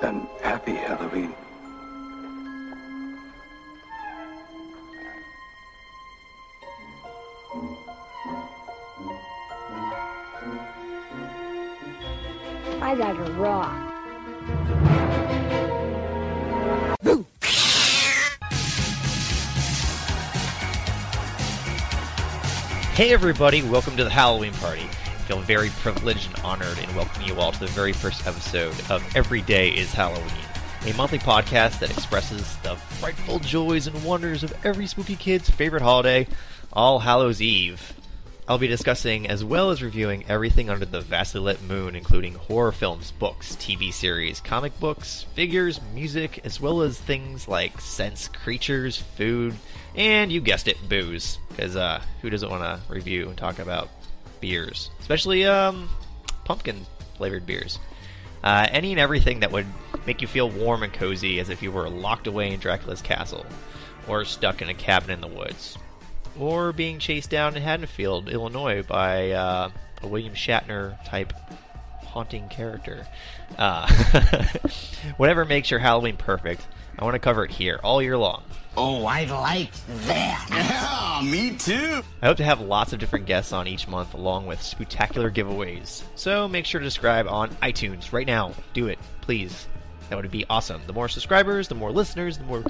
And happy Halloween. I got a raw. Hey everybody, welcome to the Halloween party. I feel very privileged and honored in welcoming you all to the very first episode of Every Day is Halloween, a monthly podcast that expresses the frightful joys and wonders of every spooky kid's favorite holiday, All Hallows Eve. I'll be discussing as well as reviewing everything under the vastly lit moon, including horror films, books, TV series, comic books, figures, music, as well as things like sense creatures, food, and you guessed it, booze. Because uh, who doesn't want to review and talk about beers, especially um, pumpkin flavored beers? Uh, any and everything that would make you feel warm and cozy as if you were locked away in Dracula's castle, or stuck in a cabin in the woods or being chased down in Haddonfield, Illinois, by uh, a William Shatner type haunting character. Uh, whatever makes your Halloween perfect, I want to cover it here all year long. Oh, I like that. Yeah, me too. I hope to have lots of different guests on each month, along with spectacular giveaways. So make sure to subscribe on iTunes right now. Do it, please. That would be awesome. The more subscribers, the more listeners, the more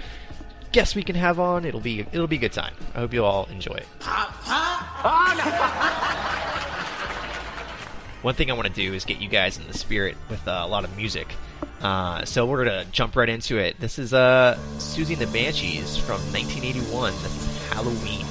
guests we can have on. It'll be it'll be a good time. I hope you all enjoy it. One thing I want to do is get you guys in the spirit with uh, a lot of music. Uh, so we're gonna jump right into it. This is uh, Siouxsie and the Banshees from 1981. This is Halloween.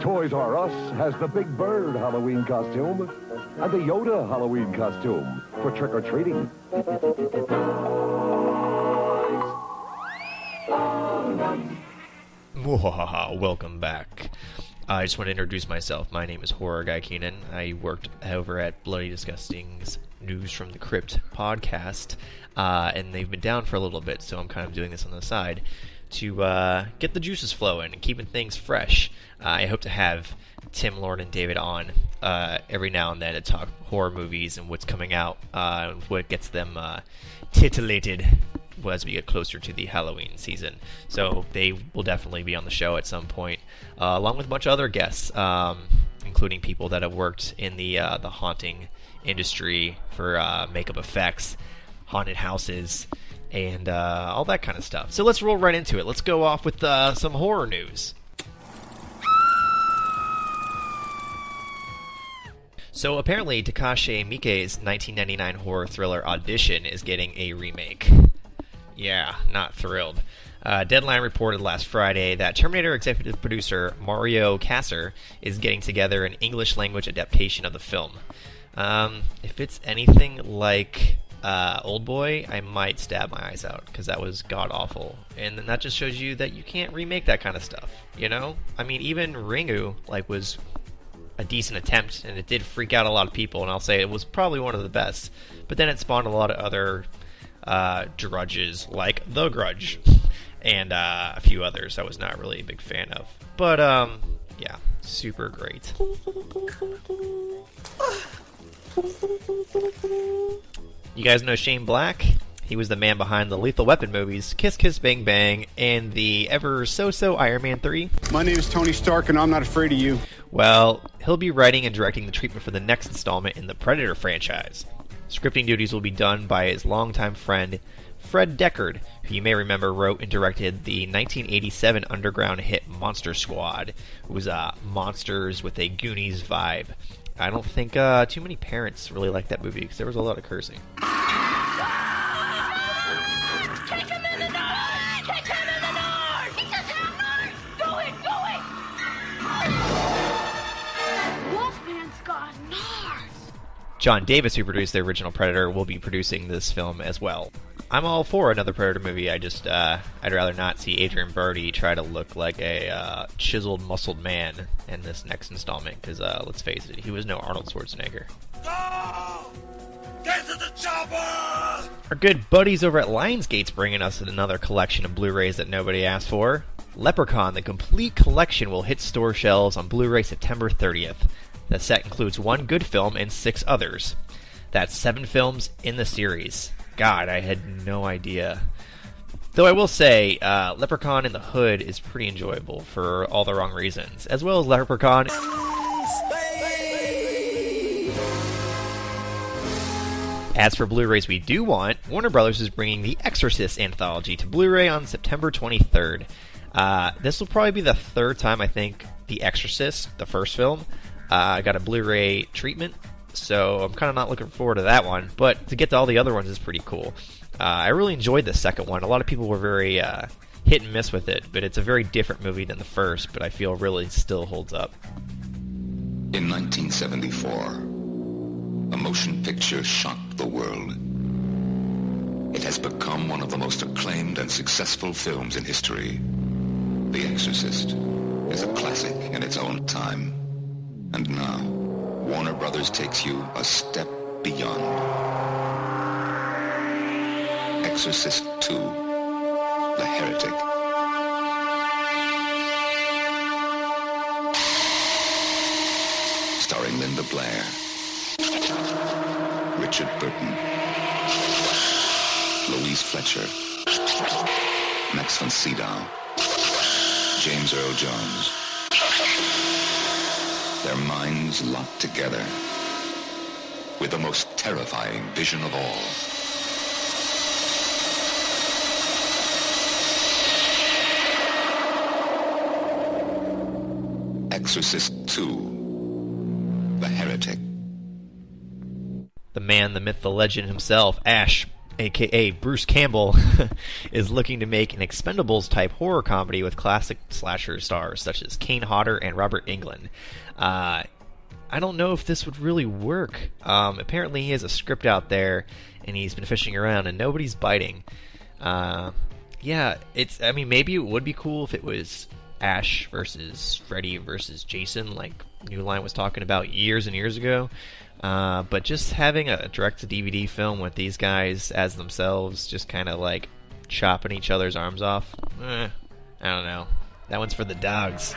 Toys R Us has the Big Bird Halloween costume and the Yoda Halloween costume for trick or treating. Mwahaha, Welcome back. I just want to introduce myself. My name is Horror Guy Keenan. I worked over at Bloody Disgusting's News from the Crypt podcast, uh, and they've been down for a little bit, so I'm kind of doing this on the side to uh, get the juices flowing and keeping things fresh. Uh, I hope to have Tim, Lauren, and David on uh, every now and then to talk horror movies and what's coming out, uh, and what gets them uh, titillated as we get closer to the Halloween season. So they will definitely be on the show at some point, along with a bunch of other guests, um, including people that have worked in the uh, the haunting industry for uh, makeup effects, haunted houses, and uh, all that kind of stuff. So let's roll right into it. Let's go off with uh, some horror news. So apparently, Takashi Miike's 1999 horror thriller Audition is getting a remake. Yeah, not thrilled. Uh, Deadline reported last Friday that Terminator executive producer Mario Kassar is getting together an English language adaptation of the film. Um, if it's anything like uh, Old Boy, I might stab my eyes out because that was god awful. And then that just shows you that you can't remake that kind of stuff. You know, I mean, even Ringu like was a decent attempt, and it did freak out a lot of people. And I'll say it was probably one of the best. But then it spawned a lot of other uh, drudges like The Grudge and uh, a few others I was not really a big fan of. But um, yeah, super great. You guys know Shane Black? He was the man behind the Lethal Weapon movies, Kiss Kiss Bang Bang, and the ever so so Iron Man 3. My name is Tony Stark, and I'm not afraid of you. Well, he'll be writing and directing the treatment for the next installment in the Predator franchise. Scripting duties will be done by his longtime friend, Fred Dekker, who you may remember wrote and directed the 1987 underground hit Monster Squad. It was uh, monsters with a Goonies vibe. I don't think uh, too many parents really liked that movie because there was a lot of cursing. John Davis, who produced the original Predator, will be producing this film as well. I'm all for another Predator movie. I just, uh, I'd rather not see Adrien Brody try to look like a uh, chiseled, muscled man in this next installment. Because uh, let's face it, he was no Arnold Schwarzenegger. Our good buddies over at Lionsgate's bringing us another collection of Blu-rays that nobody asked for. Leprechaun, the complete collection, will hit store shelves on Blu-ray September 30th. The set includes one good film and six others. That's seven films in the series. God, I had no idea. Though I will say, uh, Leprechaun in the Hood is pretty enjoyable for all the wrong reasons, as well as Leprechaun. As for Blu-rays we do want, Warner Brothers is bringing the Exorcist anthology to Blu-ray on September 23rd. Uh, this will probably be the third time I think The Exorcist, the first film, uh, got a Blu-ray treatment, so I'm kind of not looking forward to that one. But to get to all the other ones is pretty cool. Uh, I really enjoyed the second one. A lot of people were very uh, hit and miss with it, but it's a very different movie than the first. But I feel really still holds up. In 1974, a motion picture shocked the world. It has become one of the most acclaimed and successful films in history. The Exorcist is a classic in its own time. And now, Warner Brothers takes you a step beyond. Exorcist 2, The Heretic. Starring Linda Blair, Richard Burton, Louise Fletcher, Max von Sydow, James Earl Jones. Their minds locked together with the most terrifying vision of all. Exorcist 2, the heretic. The man, the myth, the legend himself, Ash, aka Bruce Campbell, is looking to make an Expendables type horror comedy with classic slasher stars such as Kane Hodder and Robert Englund. Uh, I don't know if this would really work. Um, apparently, he has a script out there, and he's been fishing around, and nobody's biting. Uh, yeah, it's. I mean, maybe it would be cool if it was Ash versus Freddy versus Jason, like New Line was talking about years and years ago. Uh, but just having a direct to DVD film with these guys as themselves, just kind of like chopping each other's arms off, eh, I don't know. That one's for the dogs.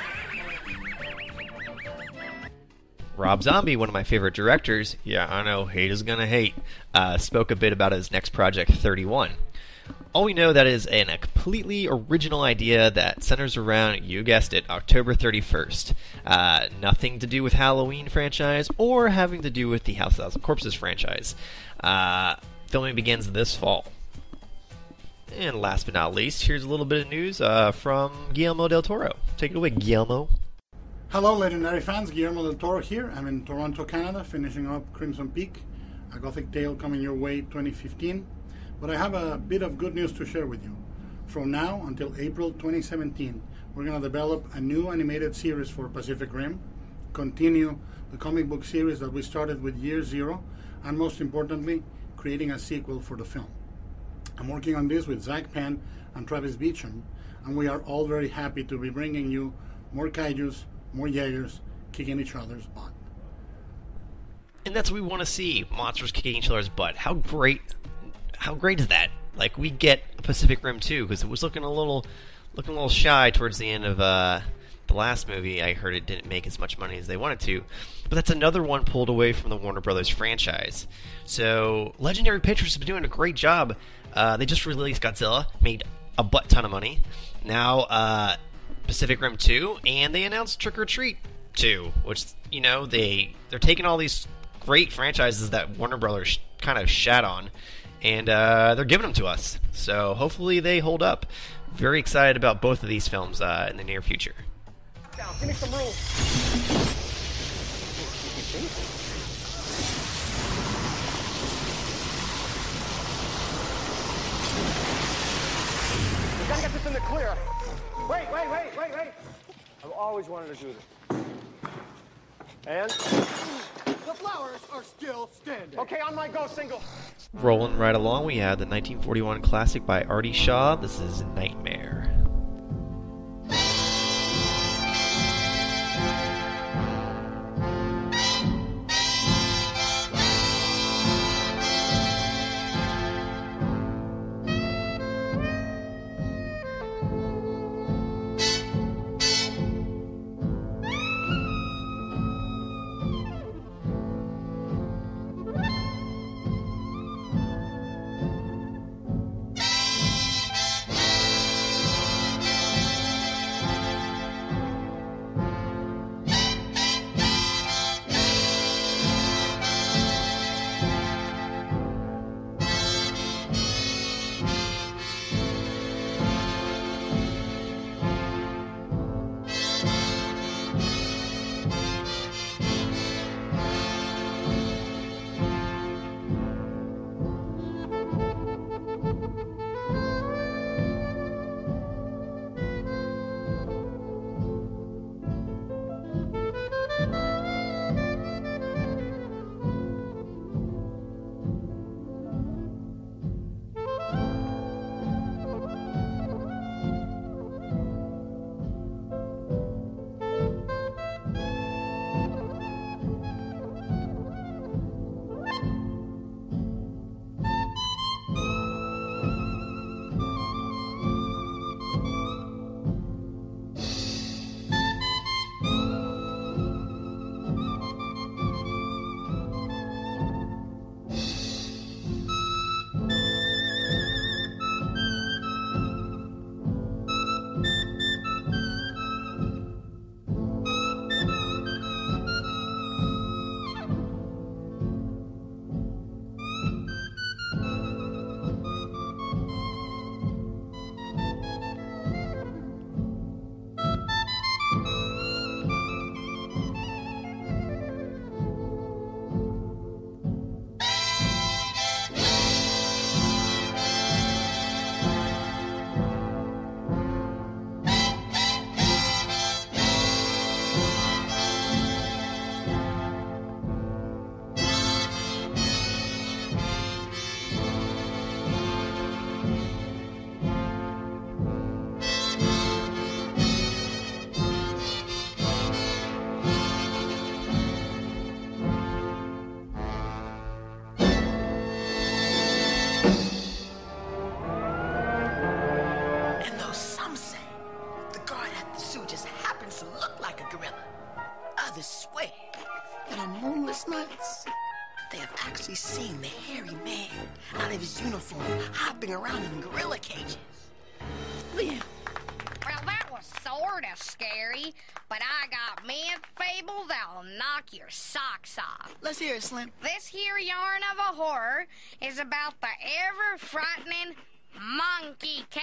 Rob Zombie, one of my favorite directors, yeah, I know, hate is gonna hate, uh, spoke a bit about his next project, 31. All we know that is an, a completely original idea that centers around, you guessed it, October 31st. Uh, nothing to do with Halloween franchise or having to do with the House of Thousand Corpses franchise. Uh, filming begins this fall. And last but not least, here's a little bit of news uh, from Guillermo del Toro. Take it away, Guillermo. Hello, legendary fans. Guillermo del Toro here. I'm in Toronto, Canada, finishing up Crimson Peak, a gothic tale coming your way 2015. But I have a bit of good news to share with you. From now until April 2017, we're going to develop a new animated series for Pacific Rim, continue the comic book series that we started with Year Zero, and most importantly, creating a sequel for the film. I'm working on this with Zak Penn and Travis Beacham, and we are all very happy to be bringing you more kaijus, more Jaegers kicking each other's butt. And that's what we want to see monsters kicking each other's butt. How great how great is that? Like we get Pacific Rim 2 because it was looking a little looking a little shy towards the end of uh, the last movie. I heard it didn't make as much money as they wanted to, but that's another one pulled away from the Warner Brothers franchise. So Legendary Pictures has been doing a great job. Uh, they just released Godzilla, made a butt ton of money. Now uh, Pacific Rim 2, and they announced Trick or Treat 2, which you know they they're taking all these great franchises that Warner Brothers kind of shat on and uh, they're giving them to us. So hopefully they hold up. Very excited about both of these films uh, in the near future. Down. Give me some room. We gotta get this in the clear. Wait, wait, wait, wait, wait. I've always wanted to do this. And the flowers are still standing. Okay, on my go single. Rolling right along, we have the 1941 classic by Artie Shaw. This is Nightmare. his uniform, hopping around in gorilla cages. Well, that was sorta scary, but I got mad fable that'll knock your socks off. Let's hear it, Slim. This here yarn of a horror is about the ever-frightening monkey cat.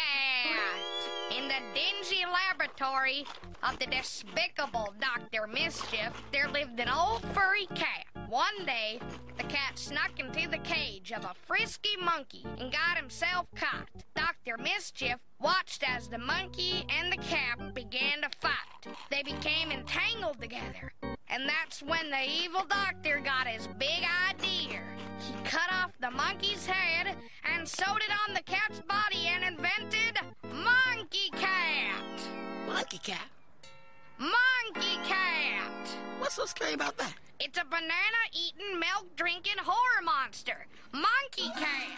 In the dingy laboratory of the despicable Dr. Mischief, there lived an old furry cat one day, the cat snuck into the cage of a frisky monkey and got himself caught. Dr. Mischief watched as the monkey and the cat began to fight. They became entangled together, and that's when the evil doctor got his big idea. He cut off the monkey's head and sewed it on the cat's body and invented Monkey Cat. Monkey Cat? Monkey Cat! What's so scary about that? It's a banana-eating, milk-drinking horror monster, Monkey Cat.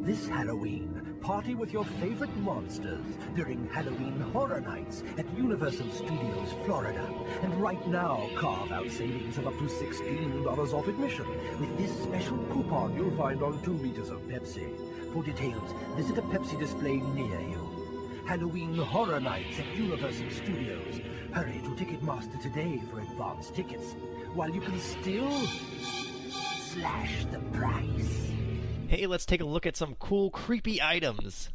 This Halloween, party with your favorite monsters during Halloween Horror Nights at Universal Studios, Florida. And right now, carve out savings of up to $16 off admission with this special coupon you'll find on two liters of Pepsi. For details, visit a Pepsi display near you. Halloween Horror Nights at Universal Studios. Hurry to Ticketmaster today for advance tickets while you can still slash the price. Hey, let's take a look at some cool, creepy items.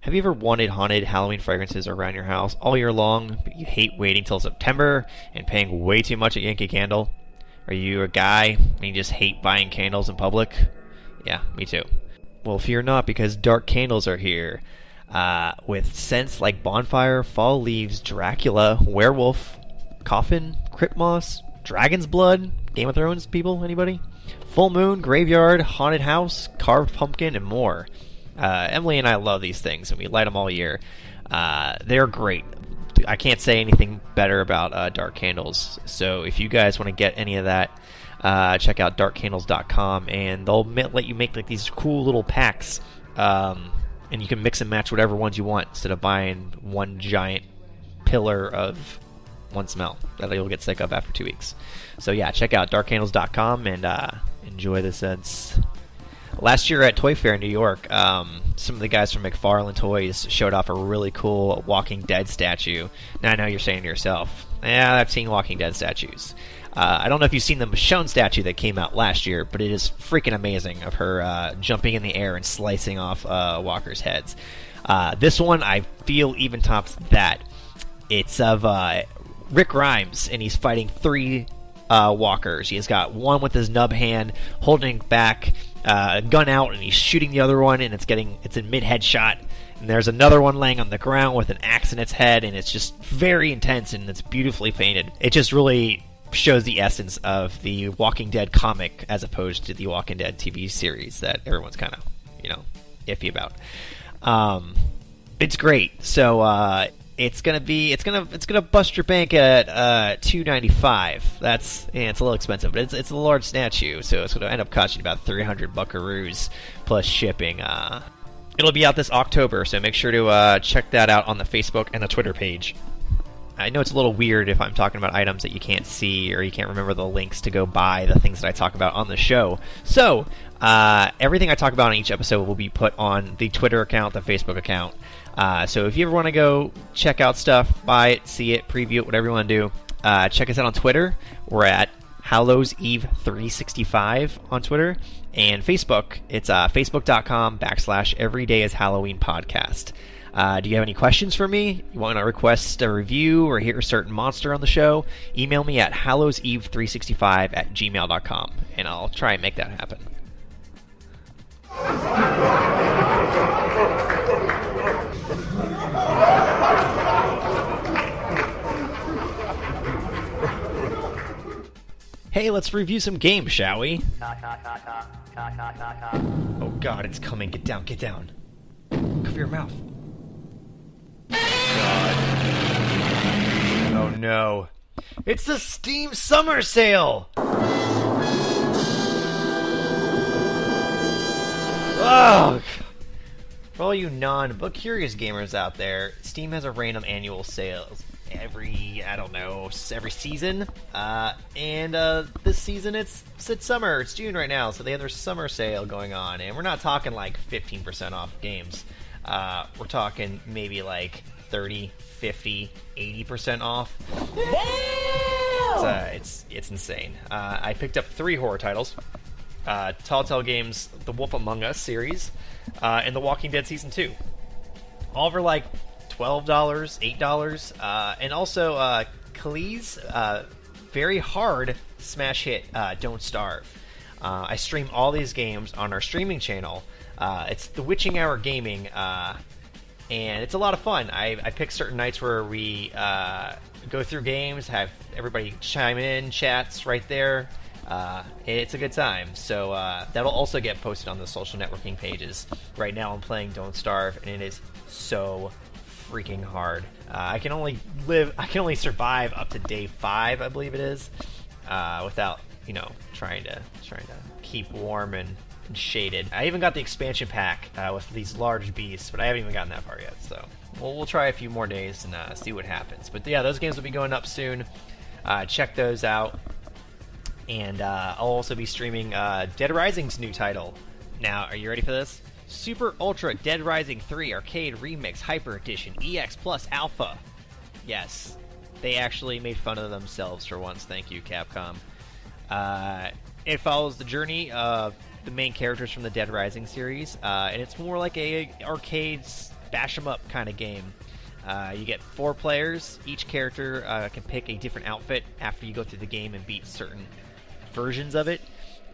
Have you ever wanted haunted Halloween fragrances around your house all year long, but you hate waiting till September and paying way too much at Yankee Candle? Are you a guy and you just hate buying candles in public? Yeah, me too. Well, fear not because dark candles are here. Uh, with scents like bonfire, fall leaves, Dracula, werewolf, coffin, crypt moss, dragon's blood, Game of Thrones people, anybody? Full moon, graveyard, haunted house, carved pumpkin, and more. Uh, Emily and I love these things, and we light them all year. Uh, they're great. I can't say anything better about uh, dark candles. So if you guys want to get any of that, uh, check out darkcandles.com, and they'll let you make like these cool little packs. Um, and you can mix and match whatever ones you want instead of buying one giant pillar of one smell that you'll get sick of after two weeks. So yeah, check out darkcandles.com and uh, enjoy the scents. last year at Toy Fair in New York, um, some of the guys from McFarlane Toys showed off a really cool Walking Dead statue. Now I know you're saying to yourself, "Yeah, I've seen Walking Dead statues." Uh, I don't know if you've seen the Michonne statue that came out last year, but it is freaking amazing of her uh, jumping in the air and slicing off uh, walkers' heads. Uh, this one, I feel, even tops that. It's of uh, Rick Grimes, and he's fighting three uh, walkers. He's got one with his nub hand holding back a gun out, and he's shooting the other one, and it's getting it's in mid headshot. And there's another one laying on the ground with an axe in its head, and it's just very intense and it's beautifully painted. It just really shows the essence of the Walking Dead comic as opposed to the Walking Dead TV series that everyone's kind of, you know, iffy about. Um, it's great. So uh, it's gonna be it's gonna it's gonna bust your bank at uh, two ninety five. That's yeah, it's a little expensive, but it's it's a large statue, so it's gonna end up costing about three hundred buckaroos plus shipping. Uh, it'll be out this October, so make sure to uh, check that out on the Facebook and the Twitter page. I know it's a little weird if I'm talking about items that you can't see or you can't remember the links to go buy the things that I talk about on the show. So, uh, everything I talk about on each episode will be put on the Twitter account, the Facebook account. Uh, so, if you ever want to go check out stuff, buy it, see it, preview it, whatever you want to do, uh, check us out on Twitter. We're at Hallows Eve 365 on Twitter and Facebook. It's uh, facebook.com backslash Every Day is Halloween podcast. Uh, do you have any questions for me? You want to request a review or hear a certain monster on the show? Email me at hallowseve365 at gmail.com, and I'll try and make that happen. Hey, let's review some games, shall we? Oh god, it's coming. Get down, get down. Cover your mouth. no. It's the Steam Summer Sale! Oh! For all you non-book curious gamers out there, Steam has a random annual sales every I don't know every season. Uh, and uh, this season it's it's summer. It's June right now, so they have their summer sale going on, and we're not talking like 15% off games. Uh, we're talking maybe like 30, 50, 80% off. It's, uh, it's, it's insane. Uh, I picked up three horror titles. Uh, Telltale Games' The Wolf Among Us series, uh, and The Walking Dead Season 2. All for like $12, $8. Uh, and also, uh, uh, very hard smash hit, uh, Don't Starve. Uh, I stream all these games on our streaming channel. Uh, it's the Witching Hour Gaming, uh, and it's a lot of fun. I, I pick certain nights where we uh, go through games, have everybody chime in, chats right there. Uh, it's a good time. So uh, that'll also get posted on the social networking pages. Right now, I'm playing Don't Starve, and it is so freaking hard. Uh, I can only live, I can only survive up to day five, I believe it is, uh, without you know trying to trying to keep warm and, and shaded. I even got the expansion pack uh, with these large beasts, but I haven't even gotten that far yet. So we'll, we'll try a few more days and uh, see what happens. But yeah, those games will be going up soon. Uh, check those out. And uh, I'll also be streaming uh, Dead Rising's new title. Now, are you ready for this? Super Ultra Dead Rising 3 Arcade Remix Hyper Edition EX Plus Alpha. Yes, they actually made fun of themselves for once. Thank you, Capcom. Uh, it follows the journey of the main characters from the Dead Rising series, uh, and it's more like a arcade bash 'em up kind of game. Uh, you get four players. Each character uh, can pick a different outfit after you go through the game and beat certain versions of it,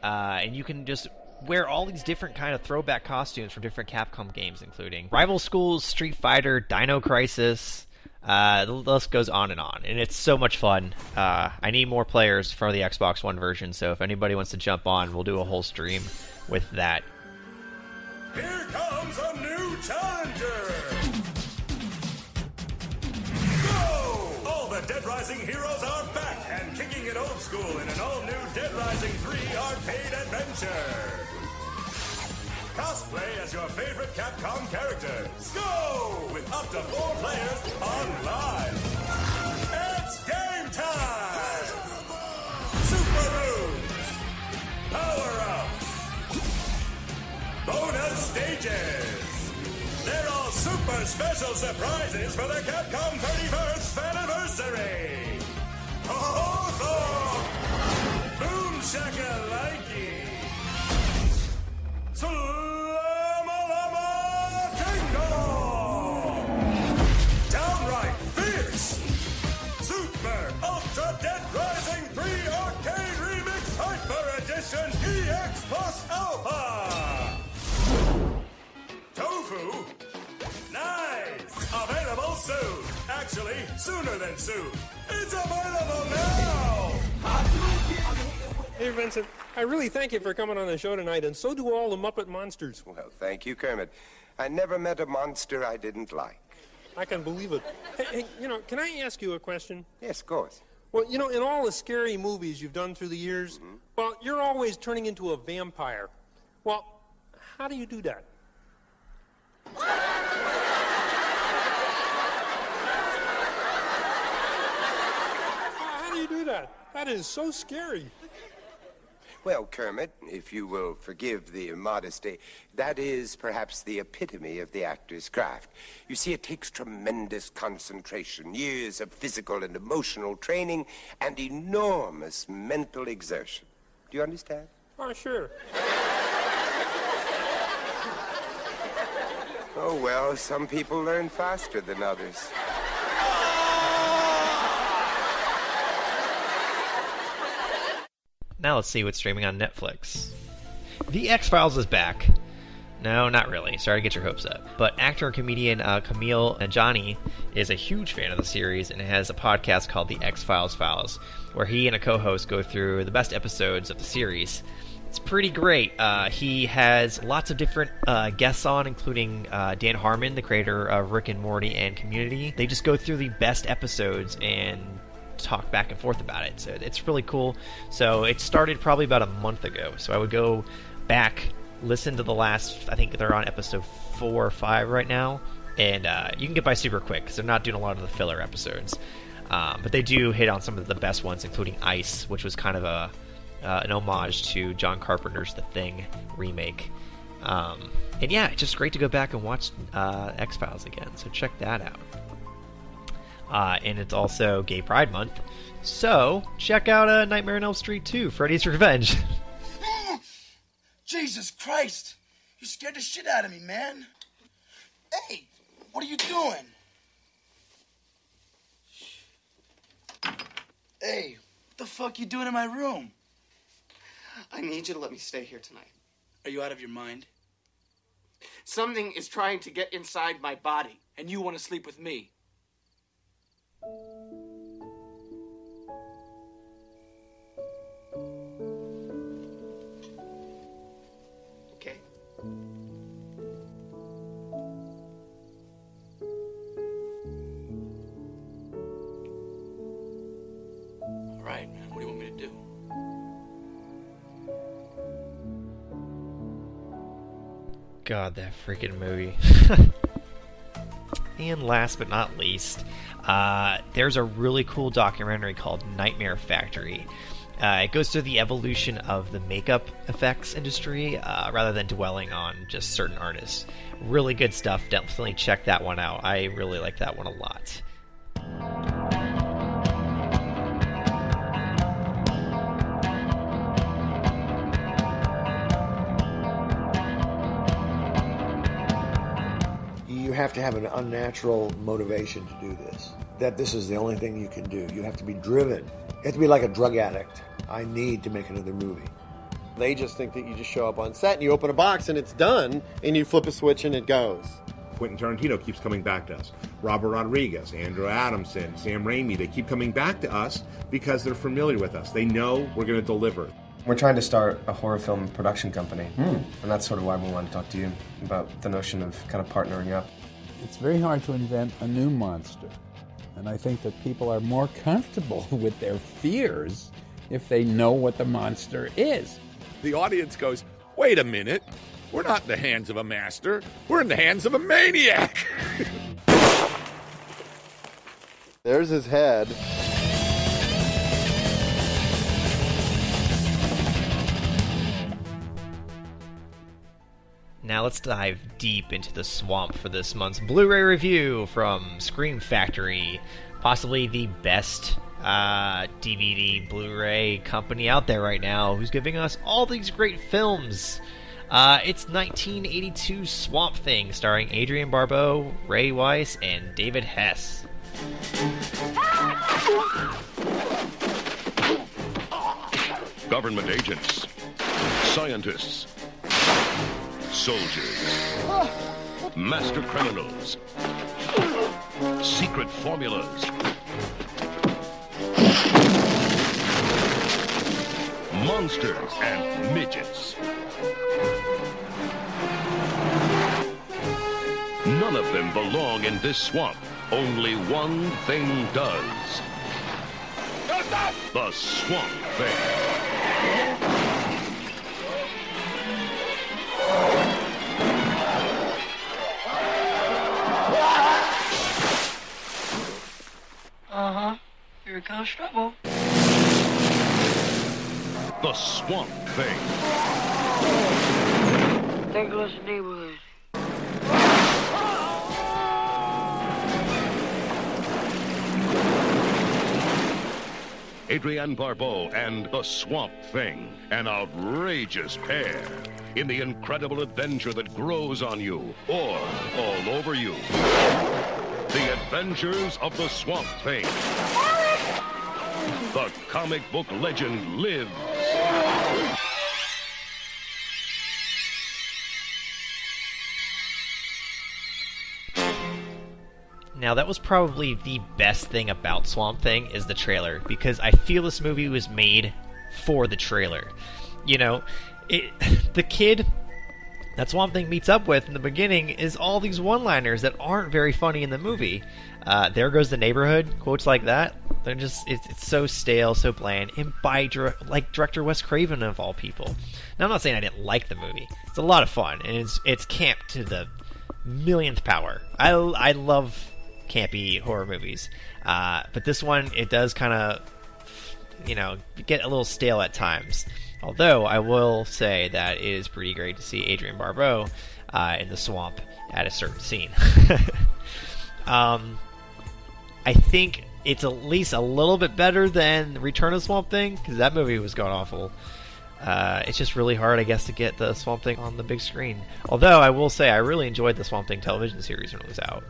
uh, and you can just wear all these different kind of throwback costumes from different Capcom games, including Rival Schools, Street Fighter, Dino Crisis. Uh, the list goes on and on, and it's so much fun. Uh, I need more players for the Xbox One version, so if anybody wants to jump on, we'll do a whole stream with that. Here comes a new challenger! Go! All the Dead Rising heroes are back and kicking it old school in an all-new Dead Rising 3 arcade adventure! Cosplay as your favorite Capcom characters. Go! With up to four players online. It's game time! Super moves! Power-ups! Bonus stages! They're all super special surprises for the Capcom 31st anniversary! Oh, oh, Boom shakalike! Slammalama Alpha! Tofu? Nice! Available soon! Actually, sooner than soon! It's available now! Hey, Vincent, I really thank you for coming on the show tonight, and so do all the Muppet Monsters. Well, thank you, Kermit. I never met a monster I didn't like. I can believe it. Hey, hey, you know, can I ask you a question? Yes, of course. Well, you know, in all the scary movies you've done through the years, Mm-hmm. Well, you're always turning into a vampire. Well, how do you do that? How do you do that? That is so scary. Well, Kermit, if you will forgive the modesty, that is perhaps the epitome of the actor's craft. You see, it takes tremendous concentration, years of physical and emotional training, and enormous mental exertion. Do you understand? Oh, sure. Oh, well, some people learn faster than others. Now let's see what's streaming on Netflix. The X Files is back. No, not really. Sorry to get your hopes up. But actor and comedian uh, Kumail Nanjiani is a huge fan of the series and has a podcast called The X Files Files, where he and a co host go through the best episodes of the series. It's pretty great. Uh, he has lots of different uh, guests on, including uh, Dan Harmon, the creator of Rick and Morty and Community. They just go through the best episodes and talk back and forth about it. So it's really cool. So it started probably about a month ago. So I would go back listen to the last. I think they're on episode four or five right now, and uh, you can get by super quick because they're not doing a lot of the filler episodes. Um, but they do hit on some of the best ones, including Ice, which was kind of a uh, an homage to John Carpenter's The Thing remake. Um, and yeah, it's just great to go back and watch uh, X Files again. So check that out. Uh, and it's also Gay Pride Month, so check out uh, Nightmare on Elm Street 2: Freddy's Revenge. Jesus Christ! You scared the shit out of me, man. Hey, what are you doing? Hey, what the fuck you doing in my room? I need you to let me stay here tonight. Are you out of your mind? Something is trying to get inside my body. And you want to sleep with me? God, that freaking movie. and last but not least, uh, there's a really cool documentary called Nightmare Factory. Uh, it goes through the evolution of the makeup effects industry uh, rather than dwelling on just certain artists. Really good stuff. Definitely check that one out. I really like that one a lot. Have to have an unnatural motivation to do this. That this is the only thing you can do. You have to be driven. You have to be like a drug addict. I need to make another movie. They just think that you just show up on set and you open a box and it's done, and you flip a switch and it goes. Quentin Tarantino keeps coming back to us. Robert Rodriguez, Andrew Adamson, Sam Raimi, they keep coming back to us because they're familiar with us. They know we're going to deliver. We're trying to start a horror film production company. Hmm. And that's sort of why we wanted to talk to you about the notion of kind of partnering up. It's very hard to invent a new monster. And I think that people are more comfortable with their fears if they know what the monster is. The audience goes, wait a minute. We're not in the hands of a master. We're in the hands of a maniac. There's his head. Now let's dive deep into the swamp for this month's Blu-ray review from Scream Factory, possibly the best uh, DVD Blu-ray company out there right now, who's giving us all these great films. Uh, it's 1982 Swamp Thing, starring Adrienne Barbeau, Ray Wise, and David Hess. Government agents, scientists, soldiers, master criminals, secret formulas, monsters and midgets. None of them belong in this swamp. Only one thing does. The Swamp Thing. Here comes trouble. The Swamp Thing. There goes the neighborhood. Adrienne Barbeau and the Swamp Thing, an outrageous pair in the incredible adventure that grows on you or all over you. The Adventures of the Swamp Thing. The comic book legend lives. Now that was probably the best thing about Swamp Thing is the trailer because I feel this movie was made for the trailer. You know, it, the kid that Swamp Thing meets up with in the beginning is all these one-liners that aren't very funny in the movie. Uh, there goes the neighborhood quotes like that. They're just it's, it's so stale, so bland, and by dir- like director Wes Craven of all people. Now I'm not saying I didn't like the movie. It's a lot of fun, and it's it's camp to the millionth power. I I love campy horror movies, uh, but this one it does kind of you know get a little stale at times. Although I will say that it is pretty great to see Adrienne Barbeau uh, in the swamp at a certain scene. um, I think it's at least a little bit better than Return of Swamp Thing because that movie was god awful. Uh, it's just really hard, I guess, to get the Swamp Thing on the big screen. Although I will say I really enjoyed the Swamp Thing television series when it was out.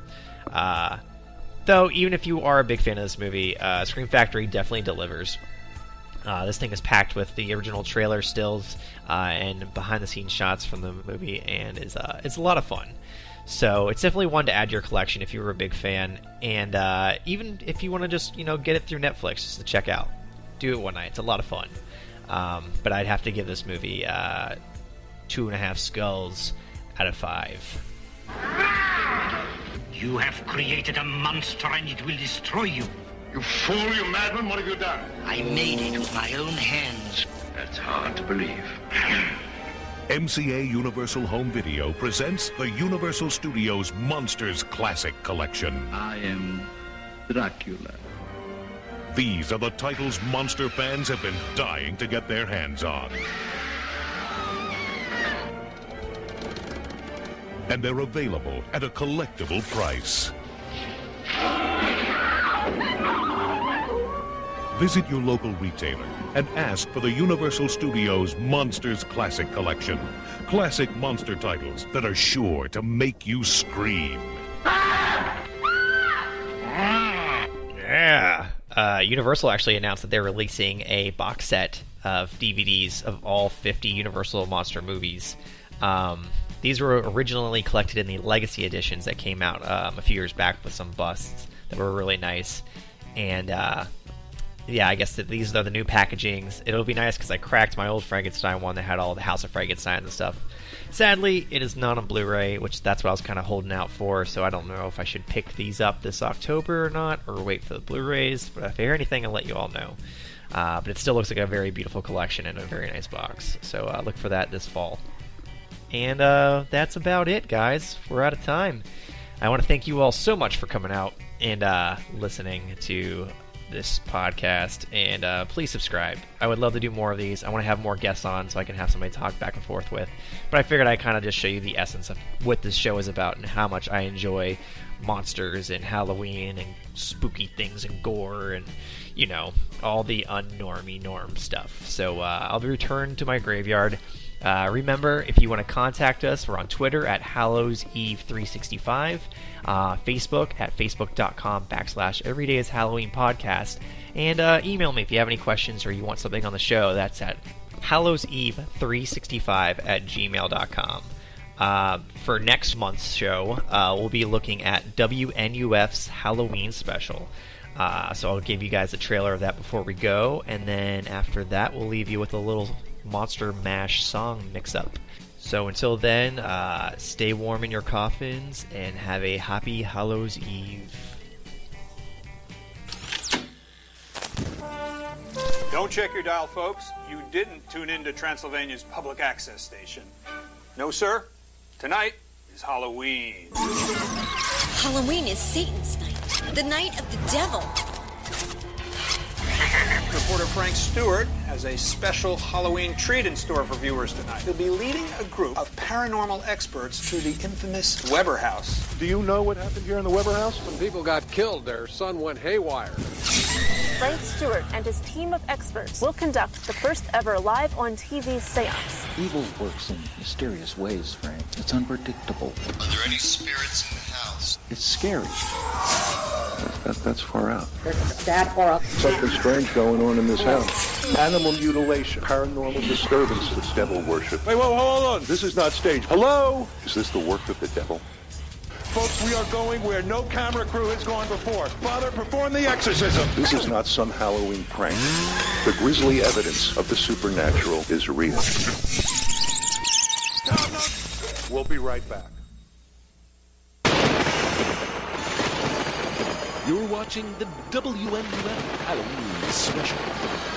Uh, though, even if you are a big fan of this movie, uh, Scream Factory definitely delivers. Uh, this thing is packed with the original trailer stills uh, and behind-the-scenes shots from the movie, and is uh, it's a lot of fun. So it's definitely one to add to your collection if you were a big fan, and uh, even if you want to just you know get it through Netflix just to check out, do it one night. It's a lot of fun. Um, but I'd have to give this movie uh, two and a half skulls out of five. You have created a monster and it will destroy you. You fool, you madman, what have you done? I made it with my own hands. That's hard to believe. MCA Universal Home Video presents the Universal Studios Monsters Classic Collection. I am Dracula. These are the titles monster fans have been dying to get their hands on. And they're available at a collectible price. Visit your local retailer and ask for the Universal Studios Monsters Classic Collection. Classic monster titles that are sure to make you scream. Yeah. Uh, Universal actually announced that they're releasing a box set of DVDs of all 50 Universal monster movies. Um, these were originally collected in the Legacy editions that came out um, a few years back with some busts that were really nice. And uh, yeah, I guess that these are the new packagings. It'll be nice because I cracked my old Frankenstein one that had all the House of Frankenstein and stuff. Sadly, it is not on Blu-ray, which that's what I was kind of holding out for. So I don't know if I should pick these up this October or not, or wait for the Blu-rays. But if I hear anything, I'll let you all know. Uh, but it still looks like a very beautiful collection and a very nice box. So uh, look for that this fall. And uh, that's about it, guys. We're out of time. I want to thank you all so much for coming out and uh, listening to this podcast. And uh, please subscribe. I would love to do more of these. I want to have more guests on so I can have somebody talk back and forth with. But I figured I'd kind of just show you the essence of what this show is about and how much I enjoy monsters and Halloween and spooky things and gore and you know all the unnormy norm stuff. So uh, I'll be returned to my graveyard. Uh, remember, if you want to contact us, we're on Twitter at HallowsEve365, uh, Facebook at facebook.com backslash Everyday is Halloween podcast, and uh, email me if you have any questions or you want something on the show. That's at HallowsEve365 at gmail.com. Uh, for next month's show, uh, we'll be looking at WNUF's Halloween special. Uh, so I'll give you guys a trailer of that before we go, and then after that, we'll leave you with a little Monster Mash song mix up. So until then, uh, stay warm in your coffins and have a happy Hallows Eve. Don't check your dial, folks. You didn't tune into Transylvania's public access station. No, sir. Tonight is Halloween. Halloween is Satan's night, the night of the devil. Reporter Frank Stewart has a special Halloween treat in store for viewers tonight. He'll be leading a group of paranormal experts to the infamous Weber House. Do you know what happened here in the Weber House? When people got killed, their son went haywire. Frank Stewart and his team of experts will conduct the first ever live on TV seance. Evil works in mysterious ways, Frank. It's unpredictable. Are there any spirits in the house? It's scary. That, that's far out. There's that or a... Something strange going on in this house. Animal animal mutilation, paranormal disturbances, devil worship. Wait, whoa, hold on. This is not staged. Hello? Is this the work of the devil? Folks, we are going where no camera crew has gone before. Father, perform the exorcism. This is not some Halloween prank. The grisly evidence of the supernatural is real. We'll be right back. You're watching the WNUF Halloween Special.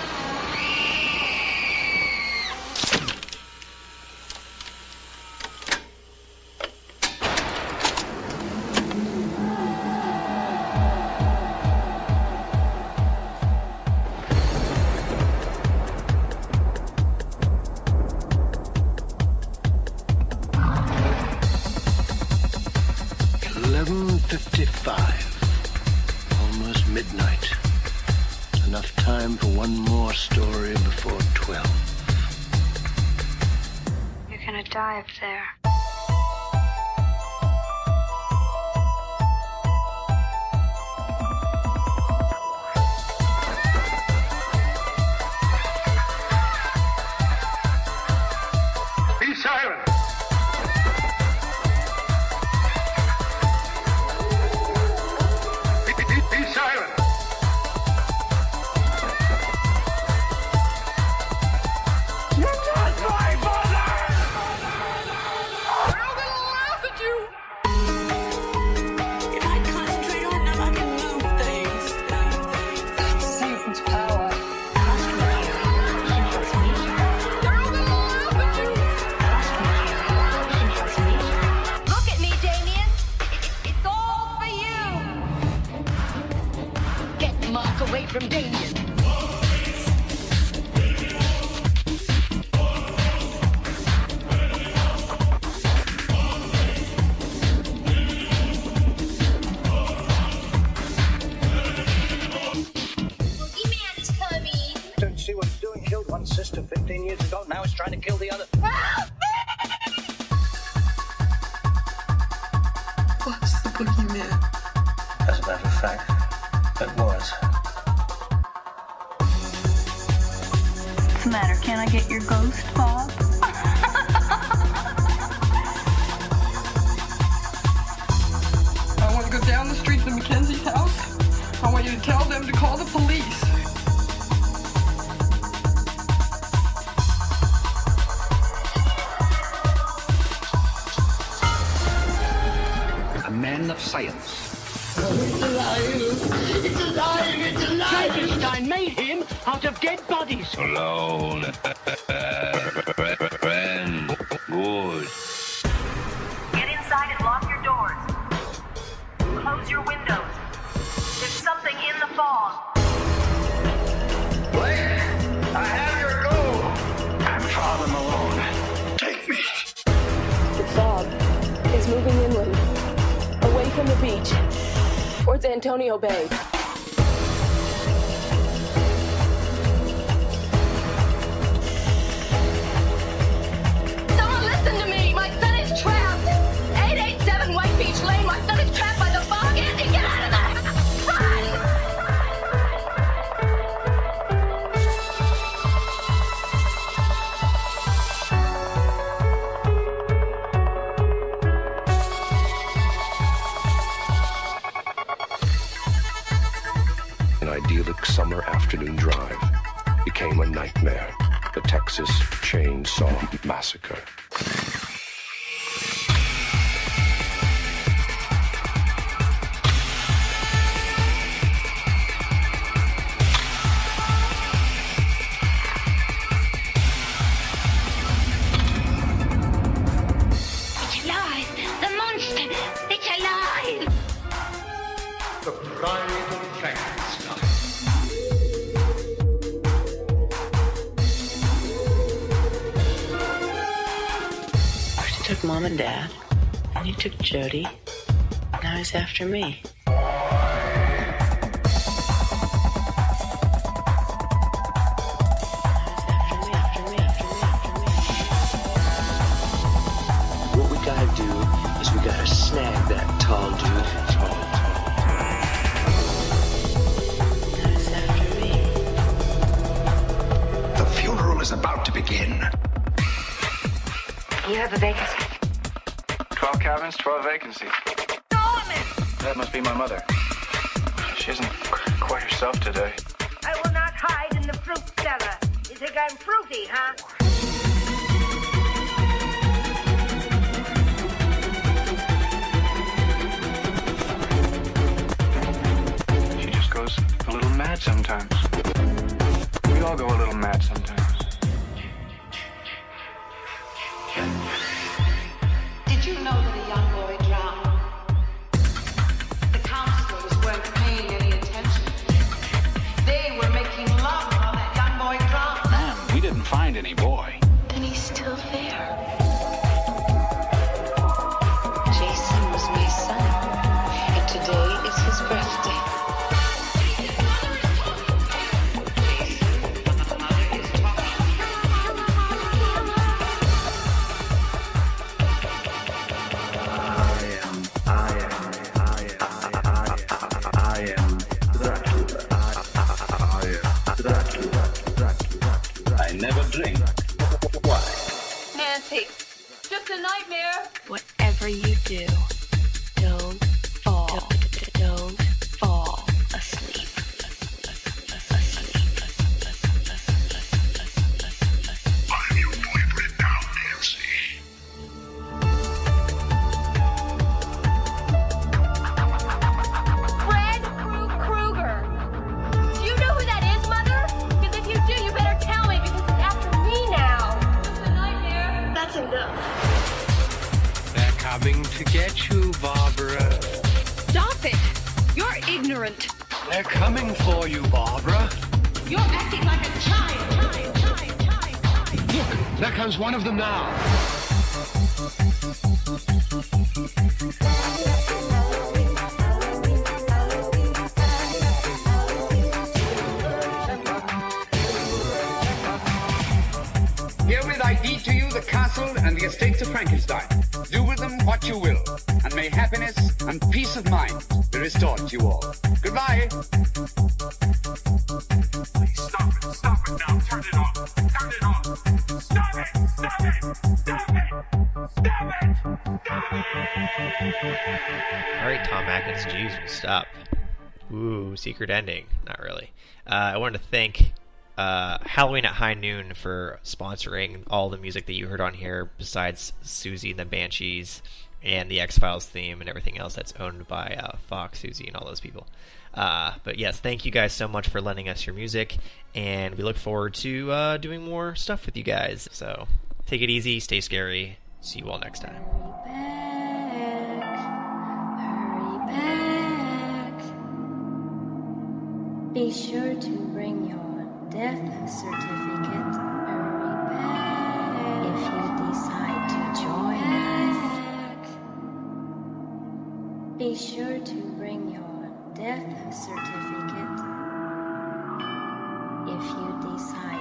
doors. Get inside and lock your doors. Close your windows. There's something in the fog. Blake, I have your gold. I'm Father Malone. Take me. The fog is moving inland, away from the beach, towards Antonio Bay. mom and dad, and he took Jody. Now he's after me. reference to a That must be my mother. She isn't quite herself today. I will not hide in the fruit cellar. You think I'm fruity, huh? She just goes a little mad sometimes. We all go a little mad sometimes. Herewith I deed to you the castle and the estates of Frankenstein. Do with them what you will, and may happiness and peace of mind be restored to you all. Goodbye. Stop it, stop it now. Turn it off. Turn it off. Stop it, stop it, stop it, stop it, stop it. All right, Tom Atkins, Jews will stop. Ooh, secret ending. Not really. Uh, I wanted to thank uh, Halloween at High Noon for sponsoring all the music that you heard on here, besides Siouxsie and the Banshees and the X Files theme and everything else that's owned by uh, Fox, Siouxsie, and all those people. Uh, but yes, thank you guys so much for lending us your music, and we look forward to uh, doing more stuff with you guys. So take it easy, stay scary. See you all next time. Be sure to bring death certificate. If you decide to join us, be sure to bring your death certificate. If you decide